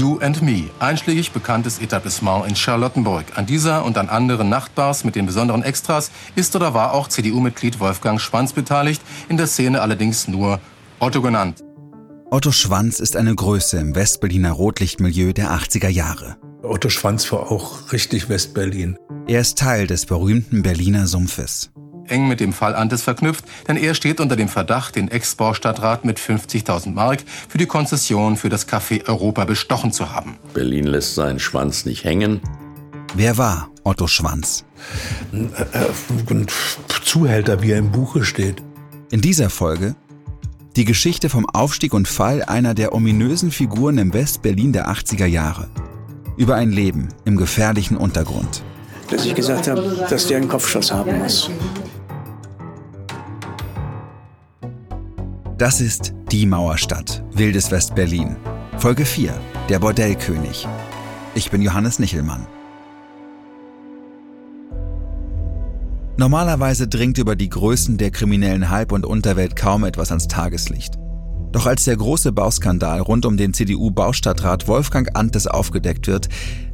You and Me, einschlägig bekanntes Etablissement in Charlottenburg. An dieser und an anderen Nachtbars mit den besonderen Extras ist oder war auch CDU-Mitglied Wolfgang Schwanz beteiligt, in der Szene allerdings nur Otto genannt. Otto Schwanz ist eine Größe im Westberliner Rotlichtmilieu der 80er Jahre. Otto Schwanz war auch richtig Westberlin. Er ist Teil des berühmten Berliner Sumpfes eng mit dem Fall Antes verknüpft, denn er steht unter dem Verdacht, den Ex-Baustadtrat mit 50.000 Mark für die Konzession für das Café Europa bestochen zu haben. Berlin lässt seinen Schwanz nicht hängen. Wer war Otto Schwanz? Ein äh, Zuhälter, wie er im Buche steht. In dieser Folge die Geschichte vom Aufstieg und Fall einer der ominösen Figuren im West-Berlin der 80er Jahre. Über ein Leben im gefährlichen Untergrund. Dass ich gesagt habe, dass der einen Kopfschuss haben muss. Das ist Die Mauerstadt, wildes West-Berlin. Folge 4, Der Bordellkönig. Ich bin Johannes Nichelmann. Normalerweise dringt über die Größen der kriminellen Halb- und Unterwelt kaum etwas ans Tageslicht. Doch als der große Bauskandal rund um den CDU-Baustadtrat Wolfgang Antes aufgedeckt wird,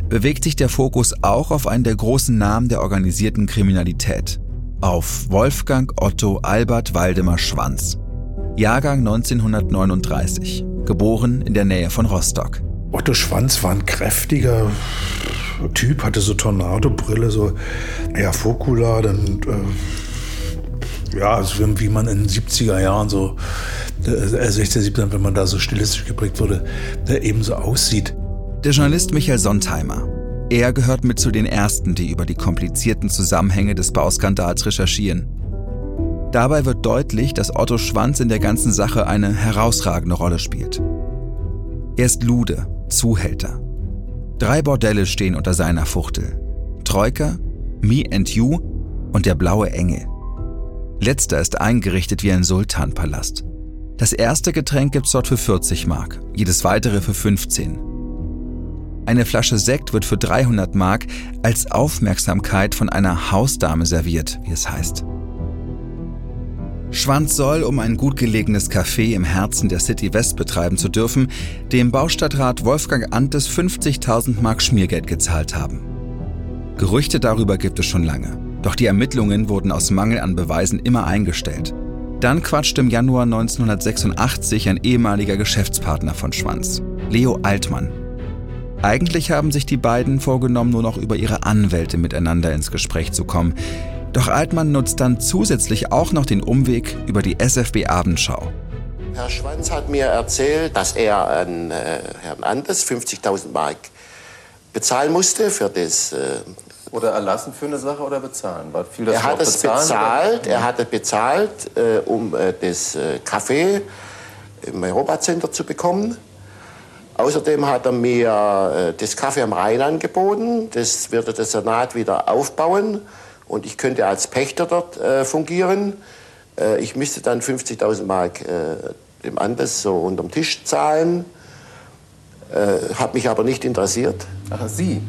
bewegt sich der Fokus auch auf einen der großen Namen der organisierten Kriminalität. Auf Wolfgang Otto Albert Waldemar Schwanz. Jahrgang 1939, geboren in der Nähe von Rostock. Otto Schwanz war ein kräftiger Typ, hatte so Tornado-Brille, so ja, Fokula, dann äh, ja, also wie man in den 70er Jahren so, äh, 16, 17, wenn man da so stilistisch geprägt wurde, der eben so aussieht. Der Journalist Michael Sontheimer. Er gehört mit zu den ersten, die über die komplizierten Zusammenhänge des Bauskandals recherchieren. Dabei wird deutlich, dass Otto Schwanz in der ganzen Sache eine herausragende Rolle spielt. Er ist Lude, Zuhälter. Drei Bordelle stehen unter seiner Fuchtel. Troika, Me and You und der blaue Engel. Letzter ist eingerichtet wie ein Sultanpalast. Das erste Getränk gibt's dort für 40 Mark, jedes weitere für 15. Eine Flasche Sekt wird für 300 Mark als Aufmerksamkeit von einer Hausdame serviert, wie es heißt. Schwanz soll, um ein gut gelegenes Café im Herzen der City West betreiben zu dürfen, dem Baustadtrat Wolfgang Antes 50.000 Mark Schmiergeld gezahlt haben. Gerüchte darüber gibt es schon lange. Doch die Ermittlungen wurden aus Mangel an Beweisen immer eingestellt. Dann quatscht im Januar 1986 ein ehemaliger Geschäftspartner von Schwanz, Leo Altmann. Eigentlich haben sich die beiden vorgenommen, nur noch über ihre Anwälte miteinander ins Gespräch zu kommen. Doch Altmann nutzt dann zusätzlich auch noch den Umweg über die SFB Abendschau. Herr Schwanz hat mir erzählt, dass er an äh, Herrn Andes 50.000 Mark bezahlen musste für das. Äh, oder erlassen für eine Sache oder bezahlen? War viel das er hat es bezahlt, er hatte bezahlt, äh, um äh, das äh, Café im Europacenter zu bekommen. Außerdem hat er mir äh, das Kaffee am Rhein angeboten. Das würde der Senat wieder aufbauen und ich könnte als Pächter dort äh, fungieren. Äh, ich müsste dann 50.000 Mark äh, dem Andes so unterm Tisch zahlen. Äh, hat mich aber nicht interessiert. Ach, Sie?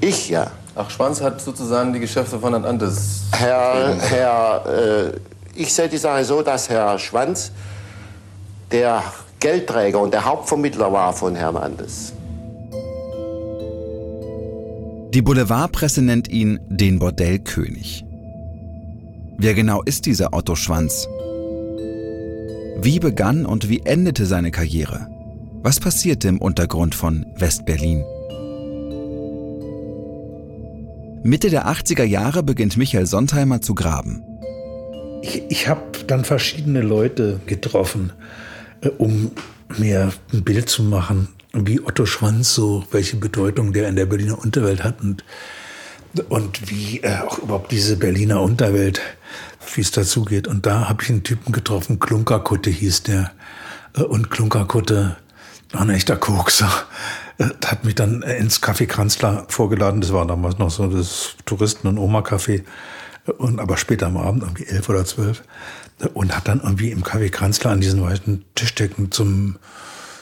Ich, ja. Ach, Schwanz hat sozusagen die Geschäfte von Herrn Andes. Herr, Herr äh, ich sehe die Sache so, dass Herr Schwanz der Geldträger und der Hauptvermittler war von Herrn Andes. Die Boulevardpresse nennt ihn den Bordellkönig. Wer genau ist dieser Otto Schwanz? Wie begann und wie endete seine Karriere? Was passierte im Untergrund von West-Berlin? Mitte der 80er Jahre beginnt Michael Sontheimer zu graben. Ich, ich habe dann verschiedene Leute getroffen, äh, um mir ein Bild zu machen, wie Otto Schwanz so, welche Bedeutung der in der Berliner Unterwelt hat und, und wie äh, auch überhaupt diese Berliner Unterwelt, wie es dazugeht. Und da habe ich einen Typen getroffen, Klunkerkutte hieß der. Äh, und Klunkerkutte war ein echter Kokser. Äh, hat mich dann ins Café Kranzler vorgeladen. Das war damals noch so das Touristen- und Oma-Café. Und aber später am Abend, irgendwie elf oder zwölf. Und hat dann irgendwie im Café Kranzler an diesen weißen Tischdecken zum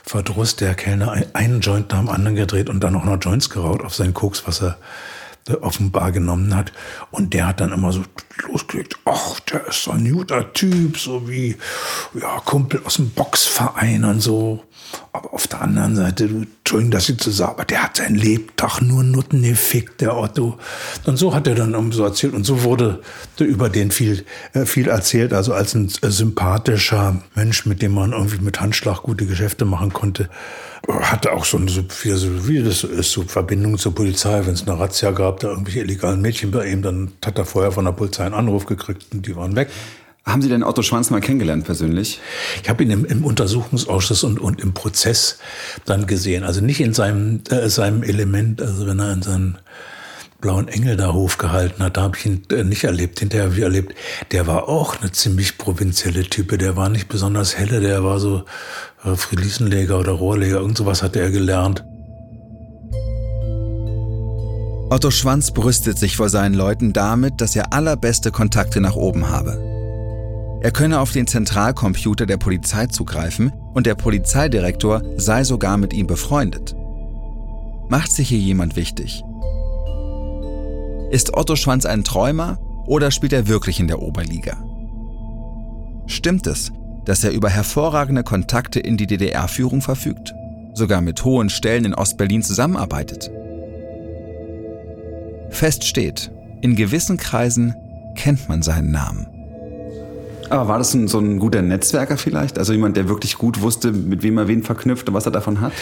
Verdruss der Kellner einen Joint nach dem anderen gedreht und dann auch noch Joints geraucht auf seinen Koks, was er offenbar genommen hat. Und der hat dann immer so losgelegt, ach, der ist so ein guter Typ, so wie ja, Kumpel aus dem Boxverein und so. Aber auf der anderen Seite, Entschuldigung, dass ich zu sagen, aber der hat sein Lebtag nur Nutteneffekt, der Otto. Und so hat er dann so erzählt. Und so wurde über den viel, äh, viel erzählt, also als ein äh, sympathischer Mensch, mit dem man irgendwie mit Handschlag gute Geschäfte machen konnte hatte auch so, so, wie das ist, so Verbindung zur Polizei. Wenn es eine Razzia gab, da irgendwelche illegalen Mädchen bei ihm, dann hat er vorher von der Polizei einen Anruf gekriegt und die waren weg. Haben Sie denn Otto Schwanz mal kennengelernt persönlich? Ich habe ihn im, im, Untersuchungsausschuss und, und im Prozess dann gesehen. Also nicht in seinem, äh, seinem Element, also wenn er in seinen blauen Engel da Hof gehalten hat, da habe ich ihn äh, nicht erlebt. Hinterher habe ich erlebt, der war auch eine ziemlich provinzielle Type. Der war nicht besonders helle, der war so äh, Friedliesenleger oder Rohrleger, irgend sowas hatte er gelernt. Otto Schwanz brüstet sich vor seinen Leuten damit, dass er allerbeste Kontakte nach oben habe. Er könne auf den Zentralcomputer der Polizei zugreifen und der Polizeidirektor sei sogar mit ihm befreundet. Macht sich hier jemand wichtig? Ist Otto Schwanz ein Träumer oder spielt er wirklich in der Oberliga? Stimmt es, dass er über hervorragende Kontakte in die DDR-Führung verfügt, sogar mit hohen Stellen in Ostberlin zusammenarbeitet. Fest steht, in gewissen Kreisen kennt man seinen Namen. Aber war das ein, so ein guter Netzwerker vielleicht? Also jemand, der wirklich gut wusste, mit wem er wen verknüpft und was er davon hat?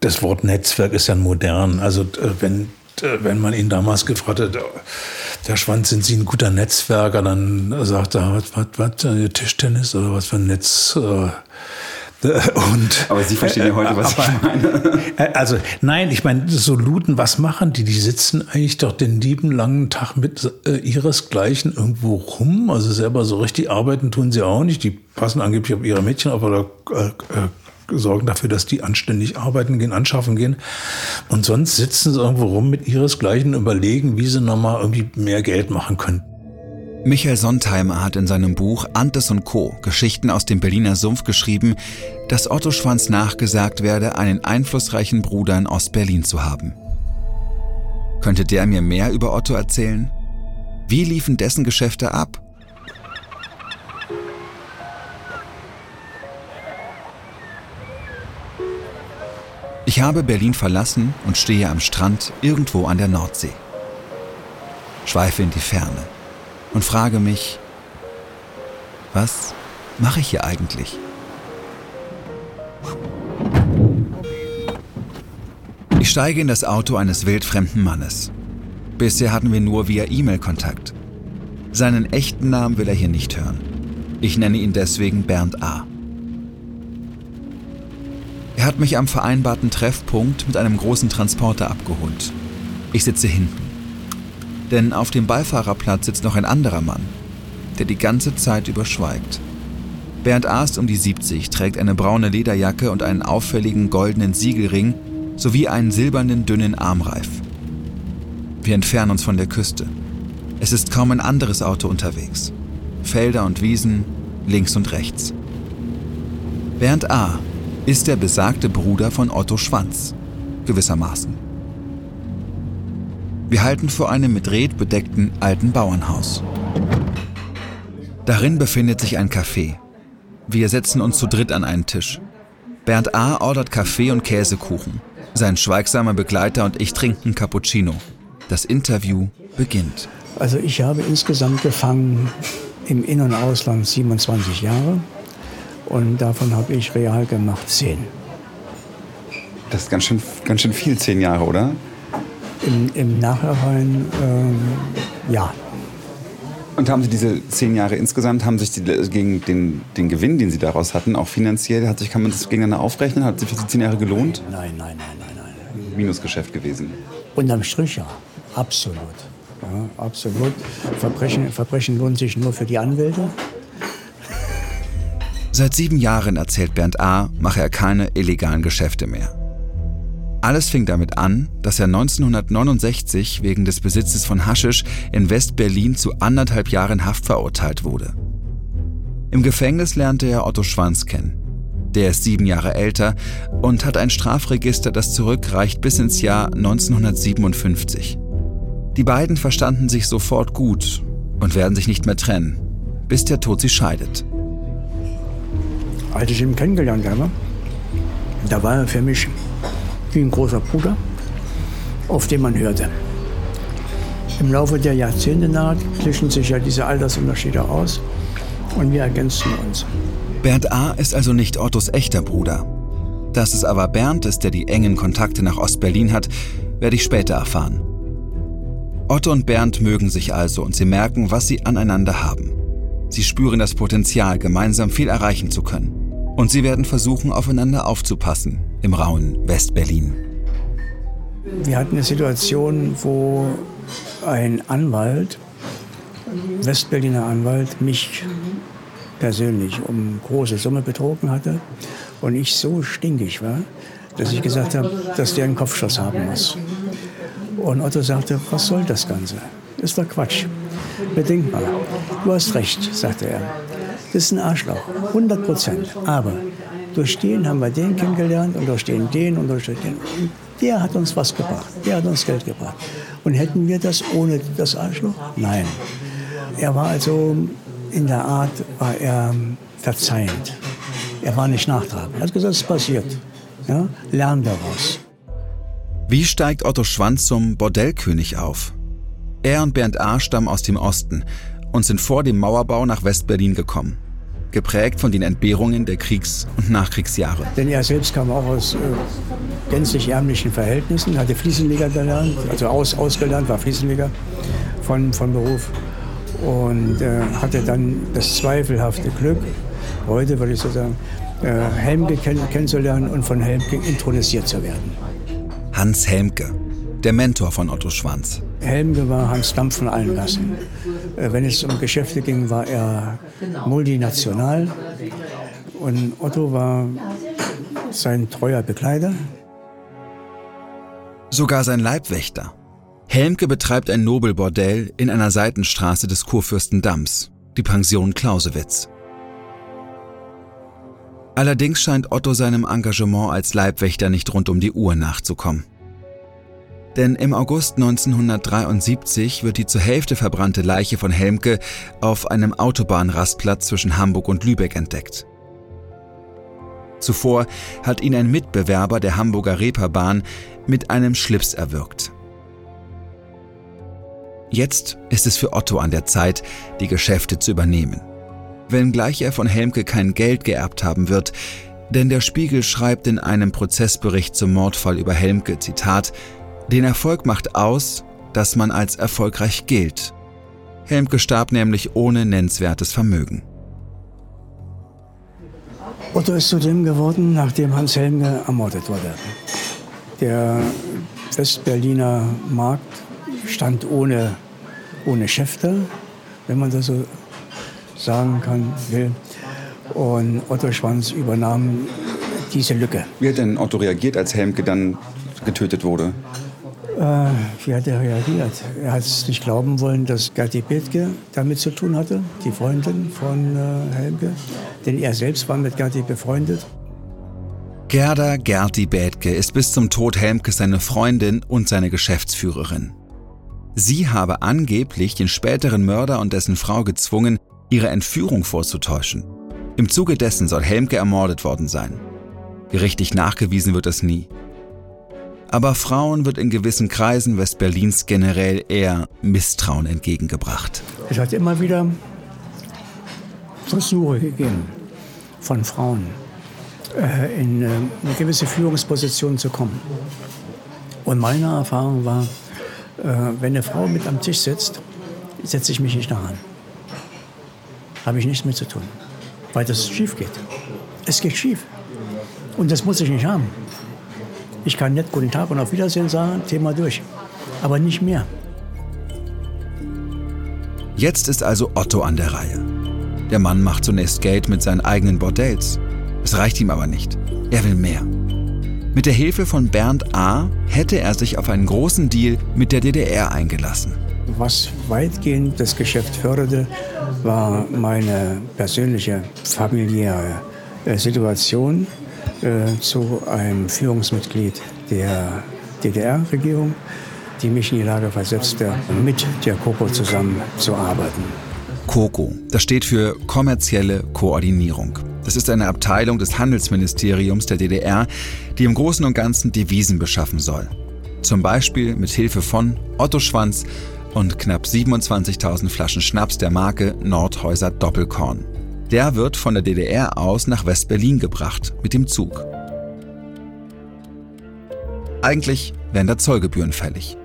Das Wort Netzwerk ist ja modern. Also äh, wenn, wenn man ihn damals gefragt hat, der Schwanz, sind Sie ein guter Netzwerker? Dann sagt er, was, was, was, äh, Tischtennis oder was für ein Netz? Äh, und, aber Sie verstehen ja heute, was aber, ich meine. Äh, also nein, ich meine, so Luden, was machen die? Die sitzen eigentlich doch den lieben langen Tag mit äh, ihresgleichen irgendwo rum. Also selber so richtig arbeiten tun sie auch nicht. Die passen angeblich auf ihre Mädchen auf oder äh, sorgen dafür, dass die anständig arbeiten gehen, anschaffen gehen. Und sonst sitzen sie irgendwo rum mit ihresgleichen überlegen, wie sie nochmal irgendwie mehr Geld machen können. Michael Sontheimer hat in seinem Buch Antes und Co. Geschichten aus dem Berliner Sumpf geschrieben, dass Otto Schwanz nachgesagt werde, einen einflussreichen Bruder in Ostberlin zu haben. Könnte der mir mehr über Otto erzählen? Wie liefen dessen Geschäfte ab? Ich habe Berlin verlassen und stehe am Strand irgendwo an der Nordsee. Schweife in die Ferne und frage mich, was mache ich hier eigentlich? Ich steige in das Auto eines wildfremden Mannes. Bisher hatten wir nur via E-Mail Kontakt. Seinen echten Namen will er hier nicht hören. Ich nenne ihn deswegen Bernd A. Er hat mich am vereinbarten Treffpunkt mit einem großen Transporter abgeholt. Ich sitze hinten. Denn auf dem Beifahrerplatz sitzt noch ein anderer Mann, der die ganze Zeit überschweigt. Bernd A. ist um die 70, trägt eine braune Lederjacke und einen auffälligen goldenen Siegelring sowie einen silbernen dünnen Armreif. Wir entfernen uns von der Küste. Es ist kaum ein anderes Auto unterwegs. Felder und Wiesen, links und rechts. Bernd A ist der besagte Bruder von Otto Schwanz, gewissermaßen. Wir halten vor einem mit Red bedeckten alten Bauernhaus. Darin befindet sich ein Café. Wir setzen uns zu dritt an einen Tisch. Bernd A. ordert Kaffee und Käsekuchen. Sein schweigsamer Begleiter und ich trinken Cappuccino. Das Interview beginnt. Also ich habe insgesamt gefangen im In- und Ausland 27 Jahre und davon habe ich real gemacht zehn. Das ist ganz schön, ganz schön viel, zehn Jahre, oder? Im, im Nachhinein, ähm, ja. Und haben Sie diese zehn Jahre insgesamt, haben sich die, gegen den, den Gewinn, den Sie daraus hatten, auch finanziell, hat sich, kann man das gegeneinander aufrechnen? Hat sich für die zehn Jahre gelohnt? Nein, nein, nein, nein, nein. Minusgeschäft gewesen? Unterm Strich ja, absolut. Ja, absolut. Verbrechen, Verbrechen lohnt sich nur für die Anwälte. Seit sieben Jahren, erzählt Bernd A., mache er keine illegalen Geschäfte mehr. Alles fing damit an, dass er 1969 wegen des Besitzes von Haschisch in West-Berlin zu anderthalb Jahren Haft verurteilt wurde. Im Gefängnis lernte er Otto Schwanz kennen. Der ist sieben Jahre älter und hat ein Strafregister, das zurückreicht bis ins Jahr 1957. Die beiden verstanden sich sofort gut und werden sich nicht mehr trennen, bis der Tod sie scheidet. Als ich ihn kennengelernt habe, da war er für mich wie ein großer Bruder, auf den man hörte. Im Laufe der Jahrzehnte naht glichen sich ja diese Altersunterschiede aus und wir ergänzen uns. Bernd A. ist also nicht Ottos echter Bruder. Dass es aber Bernd ist, der die engen Kontakte nach Ostberlin hat, werde ich später erfahren. Otto und Bernd mögen sich also und sie merken, was sie aneinander haben. Sie spüren das Potenzial, gemeinsam viel erreichen zu können. Und sie werden versuchen, aufeinander aufzupassen im rauen Westberlin. Wir hatten eine Situation, wo ein Anwalt, Westberliner Anwalt, mich persönlich um große Summe betrogen hatte und ich so stinkig war, dass ich gesagt habe, dass der einen Kopfschuss haben muss. Und Otto sagte, was soll das Ganze? Ist doch Quatsch. Bedenk mal. Du hast recht, sagte er. Das ist ein Arschloch, 100 Prozent. Aber durch den haben wir den kennengelernt und durch den den und durch den. Und der hat uns was gebracht. Der hat uns Geld gebracht. Und hätten wir das ohne das Arschloch? Nein. Er war also in der Art, war er verzeihend. Er war nicht nachtragend. Er hat gesagt, es passiert. Ja? Lern daraus. Wie steigt Otto Schwanz zum Bordellkönig auf? Er und Bernd A. stammen aus dem Osten und sind vor dem Mauerbau nach Westberlin gekommen. Geprägt von den Entbehrungen der Kriegs- und Nachkriegsjahre. Denn er selbst kam auch aus äh, gänzlich ärmlichen Verhältnissen, hatte Fliesenleger gelernt, also aus, ausgelernt, war Fliesenleger von, von Beruf und äh, hatte dann das zweifelhafte Glück, heute würde ich so sagen, äh, Helmke kenn kennenzulernen und von Helmke intronisiert zu werden. Hans Helmke, der Mentor von Otto Schwanz. Helmke war Hans Dampf von allen Gassen. Äh, wenn es um Geschäfte ging, war er multinational. Und Otto war sein treuer Begleiter. Sogar sein Leibwächter. Helmke betreibt ein Nobelbordell in einer Seitenstraße des Kurfürstendamms, die Pension Clausewitz. Allerdings scheint Otto seinem Engagement als Leibwächter nicht rund um die Uhr nachzukommen. Denn im August 1973 wird die zur Hälfte verbrannte Leiche von Helmke auf einem Autobahnrastplatz zwischen Hamburg und Lübeck entdeckt. Zuvor hat ihn ein Mitbewerber der Hamburger Reeperbahn mit einem Schlips erwürgt. Jetzt ist es für Otto an der Zeit, die Geschäfte zu übernehmen wenngleich er von Helmke kein Geld geerbt haben wird, denn der Spiegel schreibt in einem Prozessbericht zum Mordfall über Helmke, Zitat, den Erfolg macht aus, dass man als erfolgreich gilt. Helmke starb nämlich ohne nennenswertes Vermögen. Otto ist zu dem geworden, nachdem Hans Helmke ermordet wurde. Der Westberliner Markt stand ohne, ohne Schäfte, wenn man das so sagen kann, will. Und Otto Schwanz übernahm diese Lücke. Wie hat denn Otto reagiert, als Helmke dann getötet wurde? Äh, wie hat er reagiert? Er hat es nicht glauben wollen, dass Gerti Bethke damit zu tun hatte, die Freundin von äh, Helmke. Denn er selbst war mit Gerti befreundet. Gerda Gerti Bethke ist bis zum Tod Helmkes seine Freundin und seine Geschäftsführerin. Sie habe angeblich den späteren Mörder und dessen Frau gezwungen, ihre Entführung vorzutäuschen. Im Zuge dessen soll Helmke ermordet worden sein. Gerichtlich nachgewiesen wird es nie. Aber Frauen wird in gewissen Kreisen Westberlins generell eher Misstrauen entgegengebracht. Es hat immer wieder Versuche gegeben von Frauen, äh, in äh, eine gewisse Führungsposition zu kommen. Und meine Erfahrung war, äh, wenn eine Frau mit am Tisch sitzt, setze ich mich nicht daran habe ich nichts mit zu tun, weil das schief geht. Es geht schief. Und das muss ich nicht haben. Ich kann nicht Guten Tag und auf Wiedersehen sagen, Thema durch. Aber nicht mehr. Jetzt ist also Otto an der Reihe. Der Mann macht zunächst Geld mit seinen eigenen Bordells. Es reicht ihm aber nicht. Er will mehr. Mit der Hilfe von Bernd A. hätte er sich auf einen großen Deal mit der DDR eingelassen. Was weitgehend das Geschäft förderte, war meine persönliche familiäre äh, Situation äh, zu einem Führungsmitglied der DDR-Regierung, die mich in die Lage versetzte, mit der Coco zusammenzuarbeiten. COCO, das steht für kommerzielle Koordinierung. Das ist eine Abteilung des Handelsministeriums der DDR, die im Großen und Ganzen Devisen beschaffen soll. Zum Beispiel mit Hilfe von Otto Schwanz und knapp 27.000 Flaschen Schnaps der Marke Nordhäuser Doppelkorn. Der wird von der DDR aus nach West-Berlin gebracht mit dem Zug. Eigentlich wären da Zollgebühren fällig.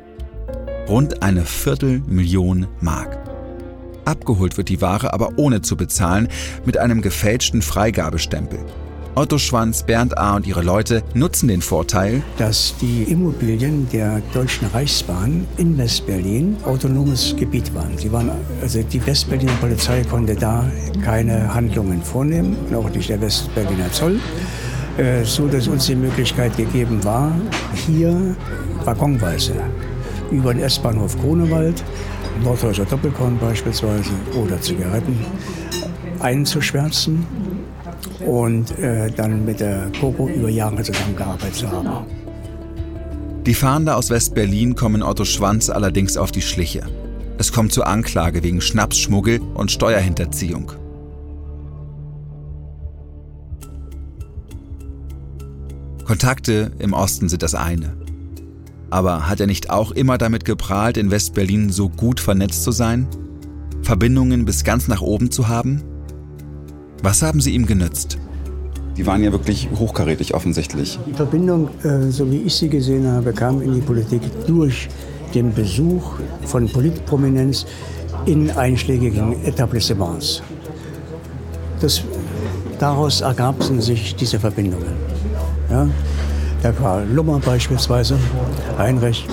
Rund eine Viertelmillion Mark. Abgeholt wird die Ware aber ohne zu bezahlen mit einem gefälschten Freigabestempel. Otto Schwanz, Bernd A. und ihre Leute nutzen den Vorteil, dass die Immobilien der Deutschen Reichsbahn in Westberlin autonomes Gebiet waren. Sie waren also die Westberliner Polizei konnte da keine Handlungen vornehmen, auch nicht der Westberliner Zoll, äh, so dass uns die Möglichkeit gegeben war, hier waggonweise über den S-Bahnhof Grunewald, Nordhäuser Doppelkorn beispielsweise oder Zigaretten einzuschwärzen und äh, dann mit der Coco über Jahre zusammengearbeitet zu haben. Die Fahnder aus West-Berlin kommen Otto Schwanz allerdings auf die Schliche. Es kommt zur Anklage wegen Schnapsschmuggel und Steuerhinterziehung. Kontakte im Osten sind das eine. Aber hat er nicht auch immer damit geprahlt, in West-Berlin so gut vernetzt zu sein? Verbindungen bis ganz nach oben zu haben? Was haben sie ihm genützt? Die waren ja wirklich hochkarätig offensichtlich. Die Verbindung, äh, so wie ich sie gesehen habe, kam in die Politik durch den Besuch von Politprominenz in einschlägigen Etablissements. Das, daraus ergaben sich diese Verbindungen. Ja? Da war Lummer beispielsweise, Heinrich,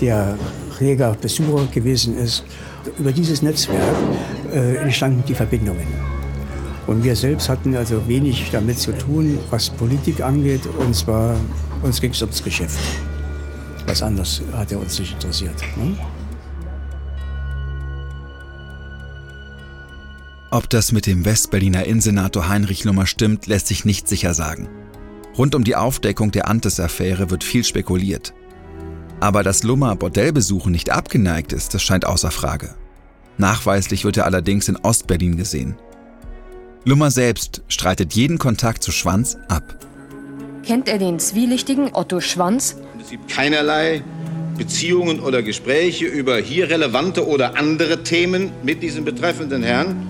der reger Besucher gewesen ist. Über dieses Netzwerk äh, entstanden die Verbindungen. Und wir selbst hatten also wenig damit zu tun, was Politik angeht. Und zwar, uns ging es ums Geschäft. Was anderes hat er uns nicht interessiert. Ne? Ob das mit dem Westberliner Innensenator Heinrich Lummer stimmt, lässt sich nicht sicher sagen. Rund um die Aufdeckung der Antes-Affäre wird viel spekuliert. Aber dass Lummer Bordellbesuchen nicht abgeneigt ist, das scheint außer Frage. Nachweislich wird er allerdings in Ostberlin gesehen. Lummer selbst streitet jeden Kontakt zu Schwanz ab. Kennt er den zwielichtigen Otto Schwanz? Es gibt keinerlei Beziehungen oder Gespräche über hier relevante oder andere Themen mit diesem betreffenden Herrn.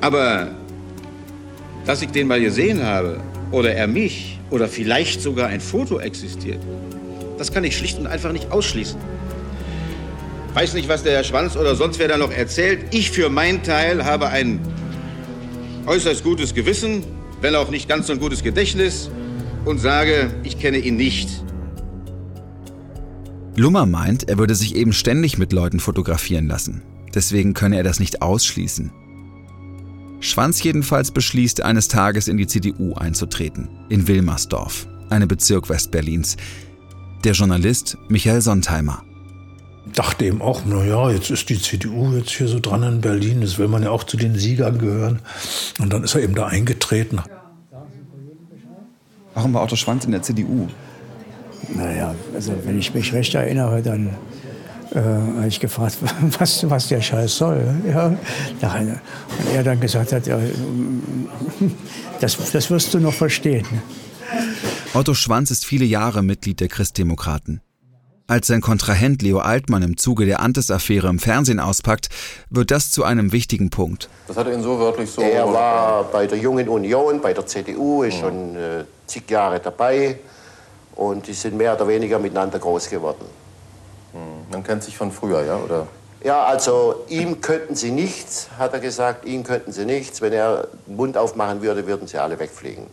Aber dass ich den mal gesehen habe oder er mich oder vielleicht sogar ein Foto existiert, das kann ich schlicht und einfach nicht ausschließen. Weiß nicht, was der Herr Schwanz oder sonst wer da noch erzählt. Ich für meinen Teil habe ein äußerst gutes Gewissen, wenn auch nicht ganz so ein gutes Gedächtnis und sage, ich kenne ihn nicht. Lummer meint, er würde sich eben ständig mit Leuten fotografieren lassen. Deswegen könne er das nicht ausschließen. Schwanz jedenfalls beschließt, eines Tages in die CDU einzutreten, in Wilmersdorf, einem Bezirk Westberlins. Der Journalist Michael Sontheimer dachte eben auch, naja, jetzt ist die CDU jetzt hier so dran in Berlin, das will man ja auch zu den Siegern gehören. Und dann ist er eben da eingetreten. Warum war Otto Schwanz in der CDU? Naja, also wenn ich mich recht erinnere, dann äh, habe ich gefragt, was, was der Scheiß soll. Ja, und er dann gesagt hat, ja, das, das wirst du noch verstehen. Otto Schwanz ist viele Jahre Mitglied der Christdemokraten. Als sein Kontrahent Leo Altmann im Zuge der Antes-Affäre im Fernsehen auspackt, wird das zu einem wichtigen Punkt. Das hat er ihn so wörtlich so. Er war bei der Jungen Union, bei der CDU, ist schon äh, zig Jahre dabei und die sind mehr oder weniger miteinander groß geworden. Hm, man kennt sich von früher, ja? Oder? Ja, also ihm könnten sie nichts, hat er gesagt, ihm könnten sie nichts. Wenn er den Mund aufmachen würde, würden sie alle wegfliegen.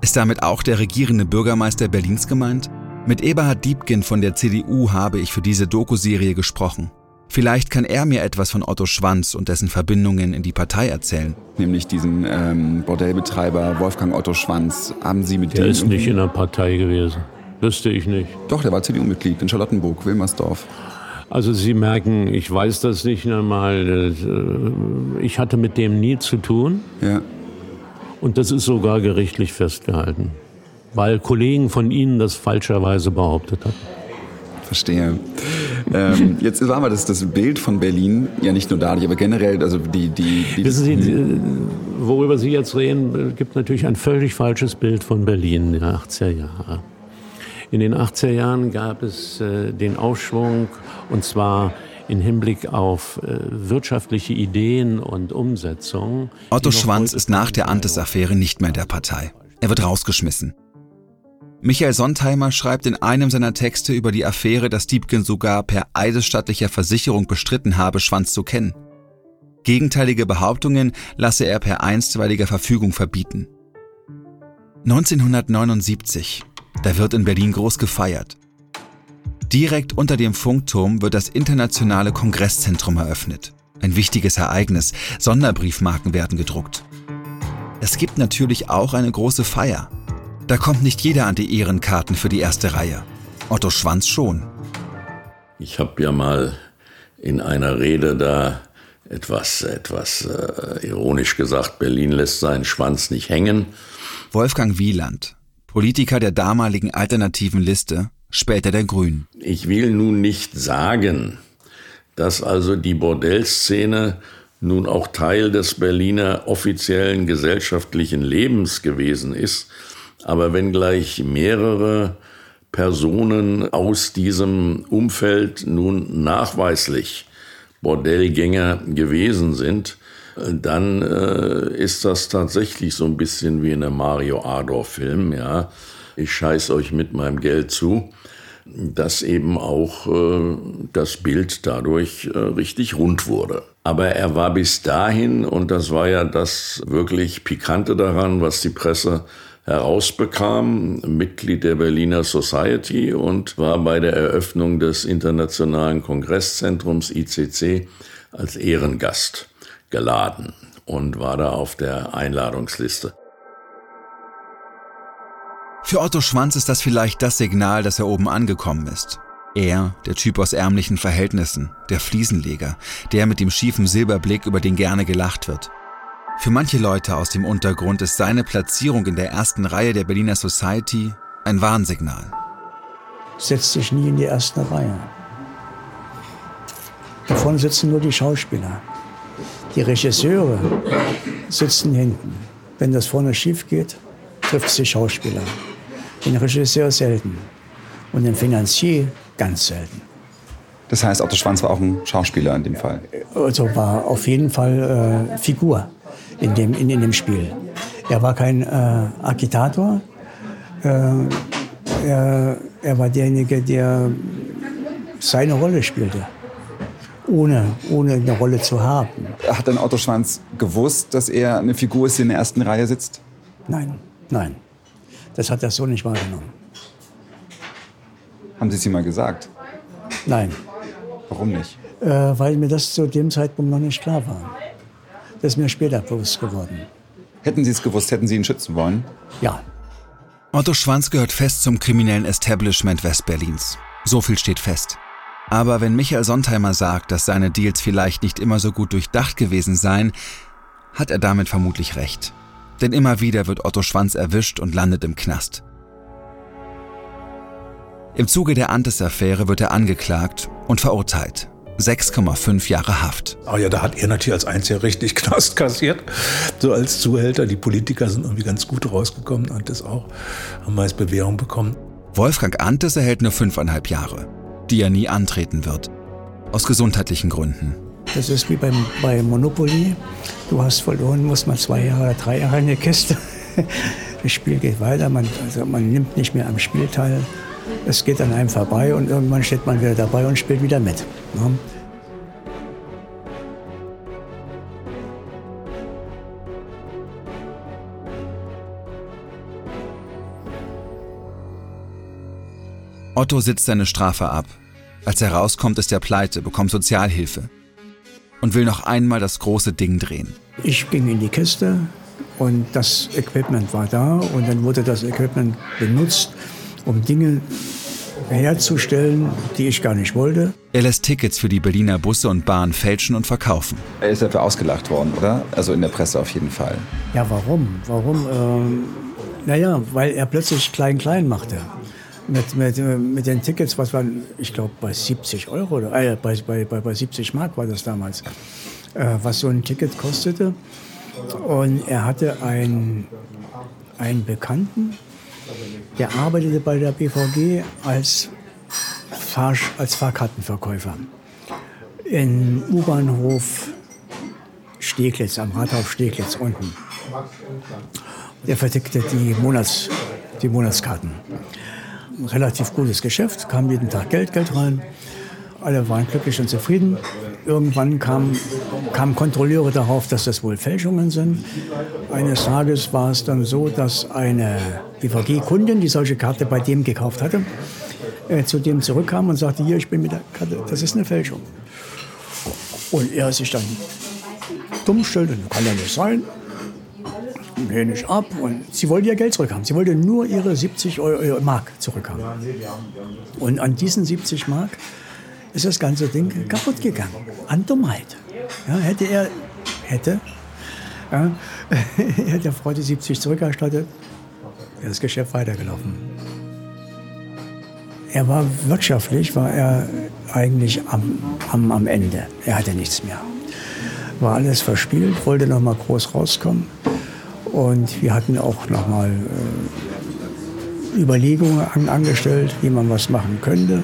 Ist damit auch der regierende Bürgermeister Berlins gemeint? Mit Eberhard Diebken von der CDU habe ich für diese Doku-Serie gesprochen. Vielleicht kann er mir etwas von Otto Schwanz und dessen Verbindungen in die Partei erzählen. Nämlich diesen ähm, Bordellbetreiber Wolfgang Otto Schwanz. Haben Sie mit der dem... Der ist nicht in der Partei gewesen. Wüsste ich nicht. Doch, der war CDU-Mitglied in Charlottenburg, Wilmersdorf. Also Sie merken, ich weiß das nicht einmal. Äh, ich hatte mit dem nie zu tun. Ja. Und das ist sogar gerichtlich festgehalten weil Kollegen von Ihnen das falscherweise behauptet haben. Verstehe. ähm, jetzt war aber das, das Bild von Berlin ja nicht nur dadurch, aber generell, also die. die, die Wissen Sie, äh, worüber Sie jetzt reden, gibt natürlich ein völlig falsches Bild von Berlin der 80er Jahre. In den 80er Jahren gab es äh, den Aufschwung und zwar in Hinblick auf äh, wirtschaftliche Ideen und Umsetzung. Otto Schwanz ist nach der Antes-Affäre nicht mehr der Partei. Er wird rausgeschmissen. Michael Sontheimer schreibt in einem seiner Texte über die Affäre, dass Diebken sogar per eidesstattlicher Versicherung bestritten habe, Schwanz zu kennen. Gegenteilige Behauptungen lasse er per einstweiliger Verfügung verbieten. 1979, da wird in Berlin groß gefeiert. Direkt unter dem Funkturm wird das internationale Kongresszentrum eröffnet. Ein wichtiges Ereignis, Sonderbriefmarken werden gedruckt. Es gibt natürlich auch eine große Feier. Da kommt nicht jeder an die Ehrenkarten für die erste Reihe. Otto Schwanz schon. Ich habe ja mal in einer Rede da etwas, etwas äh, ironisch gesagt, Berlin lässt seinen Schwanz nicht hängen. Wolfgang Wieland, Politiker der damaligen alternativen Liste, später der Grünen. Ich will nun nicht sagen, dass also die Bordellszene nun auch Teil des Berliner offiziellen gesellschaftlichen Lebens gewesen ist, aber wenn gleich mehrere Personen aus diesem Umfeld nun nachweislich Bordellgänger gewesen sind, dann äh, ist das tatsächlich so ein bisschen wie in einem Mario Adorf-Film, ja. Ich scheiß euch mit meinem Geld zu, dass eben auch äh, das Bild dadurch äh, richtig rund wurde. Aber er war bis dahin, und das war ja das wirklich Pikante daran, was die Presse herausbekam, Mitglied der Berliner Society und war bei der Eröffnung des Internationalen Kongresszentrums ICC als Ehrengast geladen und war da auf der Einladungsliste. Für Otto Schwanz ist das vielleicht das Signal, dass er oben angekommen ist. Er, der Typ aus ärmlichen Verhältnissen, der Fliesenleger, der mit dem schiefen Silberblick, über den gerne gelacht wird. Für manche Leute aus dem Untergrund ist seine Platzierung in der ersten Reihe der Berliner Society ein Warnsignal. Setzt sich nie in die erste Reihe. Davon sitzen nur die Schauspieler. Die Regisseure sitzen hinten. Wenn das vorne schief geht, trifft es die Schauspieler. Den Regisseur selten. Und den Finanzier ganz selten. Das heißt, Otto Schwanz war auch ein Schauspieler in dem Fall? Also war auf jeden Fall äh, Figur in dem, in, in dem Spiel. Er war kein äh, Agitator. Äh, er, er war derjenige, der seine Rolle spielte. Ohne, ohne eine Rolle zu haben. Hat dann Otto Schwanz gewusst, dass er eine Figur ist, die in der ersten Reihe sitzt? Nein, nein. Das hat er so nicht wahrgenommen. Haben Sie es ihm mal gesagt? Nein. Warum nicht? Äh, weil mir das zu dem Zeitpunkt noch nicht klar war. Das ist mir später bewusst geworden. Hätten Sie es gewusst, hätten Sie ihn schützen wollen? Ja. Otto Schwanz gehört fest zum kriminellen Establishment Westberlins. So viel steht fest. Aber wenn Michael Sontheimer sagt, dass seine Deals vielleicht nicht immer so gut durchdacht gewesen seien, hat er damit vermutlich recht. Denn immer wieder wird Otto Schwanz erwischt und landet im Knast. Im Zuge der Antes-Affäre wird er angeklagt und verurteilt. 6,5 Jahre Haft. Ah ja, da hat er natürlich als einziger richtig Knast kassiert. So als Zuhälter. Die Politiker sind irgendwie ganz gut rausgekommen. Antes auch. Haben meist Bewährung bekommen. Wolfgang Antes erhält nur fünfeinhalb Jahre, die er nie antreten wird. Aus gesundheitlichen Gründen. Das ist wie beim, bei Monopoly. Du hast verloren, muss man zwei Jahre oder drei Jahre in der Kiste. Das Spiel geht weiter, man, also man nimmt nicht mehr am Spiel teil. Es geht an einem vorbei und irgendwann steht man wieder dabei und spielt wieder mit. Ne? Otto sitzt seine Strafe ab. Als er rauskommt, ist er pleite, bekommt Sozialhilfe und will noch einmal das große Ding drehen. Ich ging in die Kiste und das Equipment war da und dann wurde das Equipment benutzt, um Dinge herzustellen, die ich gar nicht wollte. Er lässt Tickets für die Berliner Busse und Bahn fälschen und verkaufen. Er ist dafür ausgelacht worden, oder? Also in der Presse auf jeden Fall. Ja, warum? Warum? Ähm, naja, weil er plötzlich klein-klein machte. mit, mit, mit den Tickets, was waren, ich glaube, bei 70 Euro, oder, äh, bei, bei, bei 70 Mark war das damals, äh, was so ein Ticket kostete. Und er hatte einen, einen Bekannten, der arbeitete bei der BVG als, Fahr als Fahrkartenverkäufer. Im U-Bahnhof Steglitz, am Rathaus Steglitz unten. Der vertickte die, Monats, die Monatskarten. Relativ gutes Geschäft, kam jeden Tag Geld, Geld rein. Alle waren glücklich und zufrieden. Irgendwann kamen kam Kontrolleure darauf, dass das wohl Fälschungen sind. Eines Tages war es dann so, dass eine BVG-Kundin, die solche Karte bei dem gekauft hatte, äh, zu dem zurückkam und sagte, hier, ich bin mit der Karte, das ist eine Fälschung. Und er sich dann dumm stellte, kann ja nicht sein, lehne ich ab. Und sie wollte ihr Geld zurückhaben. Sie wollte nur ihre 70 Euro, Mark zurückhaben. Und an diesen 70 Mark ist das ganze Ding kaputt gegangen. An Dummheit. Ja, hätte er, hätte, ja, hätte der Frau die 70 zurückerstattet, wäre das Geschäft weitergelaufen. Er war wirtschaftlich, war er eigentlich am, am, am Ende. Er hatte nichts mehr. War alles verspielt, wollte noch mal groß rauskommen. Und wir hatten auch noch mal äh, Überlegungen an, angestellt, wie man was machen könnte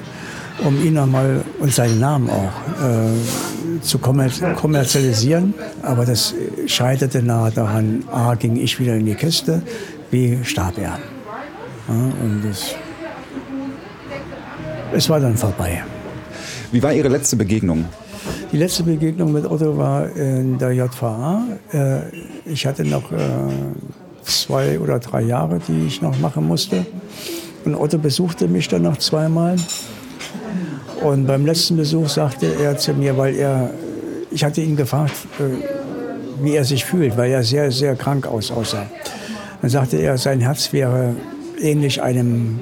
um ihn nochmal und seinen Namen auch äh, zu kommerzialisieren. Aber das scheiterte nahe daran, A, ging ich wieder in die Kiste, B, starb er. Ja, und das, es war dann vorbei. Wie war Ihre letzte Begegnung? Die letzte Begegnung mit Otto war in der JVA. Äh, ich hatte noch äh, zwei oder drei Jahre, die ich noch machen musste. Und Otto besuchte mich dann noch zweimal. Und beim letzten Besuch sagte er zu mir, weil er, ich hatte ihn gefragt, äh, wie er sich fühlt, weil er sehr, sehr krank aus, aussah. Dann sagte er, sein Herz wäre ähnlich einem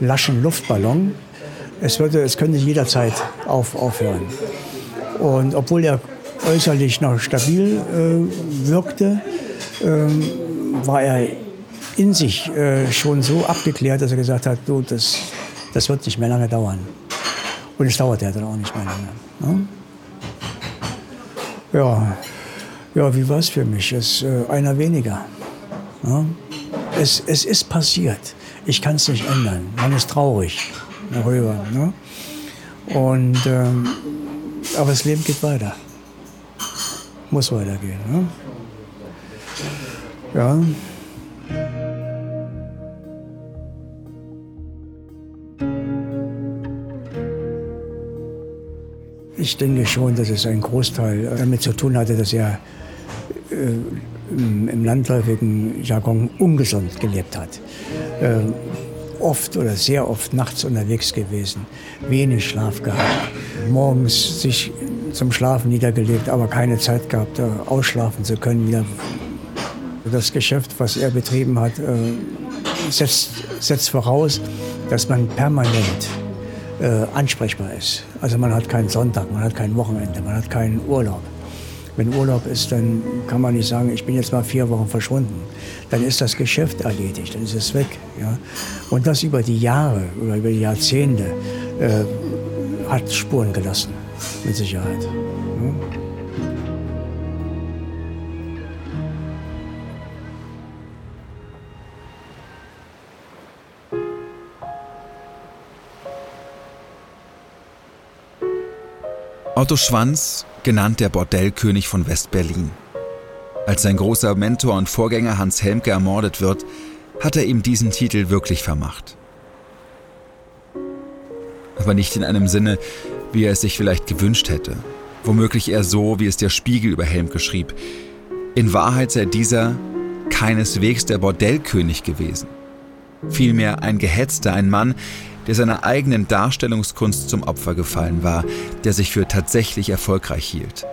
laschen Luftballon. Es, würde, es könnte jederzeit auf, aufhören. Und obwohl er äußerlich noch stabil äh, wirkte, äh, war er in sich äh, schon so abgeklärt, dass er gesagt hat, du, das, das wird nicht mehr lange dauern. Und es dauert ja dann auch nicht mehr lange. Ne? Ja. ja, wie war es für mich? Es äh, einer weniger. Ne? Es, es ist passiert. Ich kann es nicht ändern. Man ist traurig darüber. Ne? Und, ähm, aber das Leben geht weiter. Muss weitergehen. Ne? Ja. Ich denke schon, dass es einen Großteil damit zu tun hatte, dass er äh, im landläufigen Jargon ungesund gelebt hat. Äh, oft oder sehr oft nachts unterwegs gewesen, wenig Schlaf gehabt, morgens sich zum Schlafen niedergelegt, aber keine Zeit gehabt, äh, ausschlafen zu können. Wieder. Das Geschäft, was er betrieben hat, äh, setzt, setzt voraus, dass man permanent äh, ansprechbar ist. Also man hat keinen Sonntag, man hat kein Wochenende, man hat keinen Urlaub. Wenn Urlaub ist, dann kann man nicht sagen, ich bin jetzt mal vier Wochen verschwunden. Dann ist das Geschäft erledigt, dann ist es weg. Ja? Und das über die Jahre, oder über die Jahrzehnte äh, hat Spuren gelassen, mit Sicherheit. Ja? Otto Schwanz, genannt der Bordellkönig von West-Berlin. Als sein großer Mentor und Vorgänger Hans Helmke ermordet wird, hat er ihm diesen Titel wirklich vermacht. Aber nicht in einem Sinne, wie er es sich vielleicht gewünscht hätte. Womöglich eher so, wie es der Spiegel über Helmke schrieb. In Wahrheit sei dieser keineswegs der Bordellkönig gewesen. Vielmehr ein Gehetzter, ein Mann, der seiner eigenen Darstellungskunst zum Opfer gefallen war, der sich für tatsächlich erfolgreich hielt.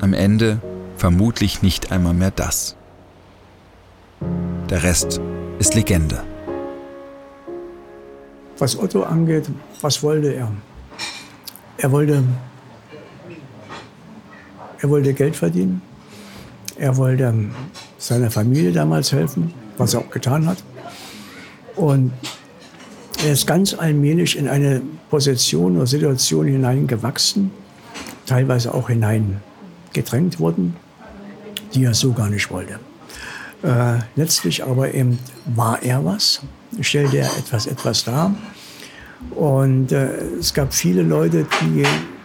Am Ende vermutlich nicht einmal mehr das. Der Rest ist Legende. Was Otto angeht, was wollte er? Er wollte, er wollte Geld verdienen. Er wollte seiner Familie damals helfen, was er auch getan hat. Und er ist ganz allmählich in eine Position oder Situation hineingewachsen, teilweise auch hineingedrängt worden, die er so gar nicht wollte. Äh, letztlich aber eben war er was, stellte er etwas, etwas dar. Und äh, es gab viele Leute, die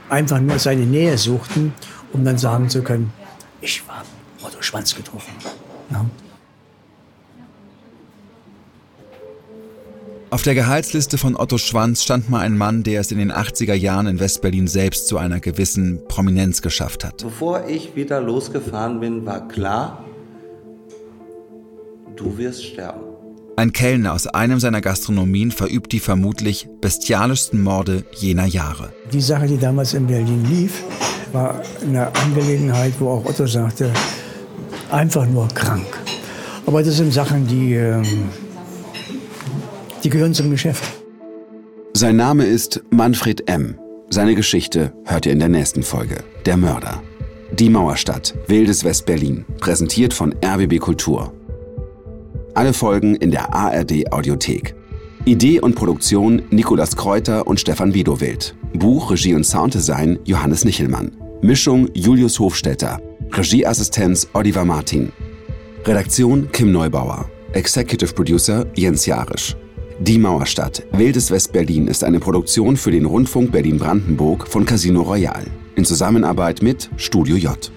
einfach nur seine Nähe suchten, um dann sagen zu können, ich war Otto Schwanz getroffen. Ja. Auf der Gehaltsliste von Otto Schwanz stand mal ein Mann, der es in den 80er Jahren in Westberlin selbst zu einer gewissen Prominenz geschafft hat. Bevor ich wieder losgefahren bin, war klar, du wirst sterben. Ein Kellner aus einem seiner Gastronomien verübt die vermutlich bestialischsten Morde jener Jahre. Die Sache, die damals in Berlin lief, war eine Angelegenheit, wo auch Otto sagte, einfach nur krank. Aber das sind Sachen, die, ähm, die gehören zum Geschäft. Sein Name ist Manfred M. Seine Geschichte hört ihr in der nächsten Folge. Der Mörder. Die Mauerstadt, wildes West-Berlin. Präsentiert von RBB Kultur. Alle Folgen in der ARD Audiothek. Idee und Produktion Nikolas Kräuter und Stefan Widowild. Buch, Regie und Sounddesign Johannes Nichelmann. Mischung Julius Hofstetter. Regieassistenz Oliver Martin. Redaktion Kim Neubauer. Executive Producer Jens Jarisch. Die Mauerstadt, Wildes West-Berlin ist eine Produktion für den Rundfunk Berlin-Brandenburg von Casino Royal in Zusammenarbeit mit Studio J.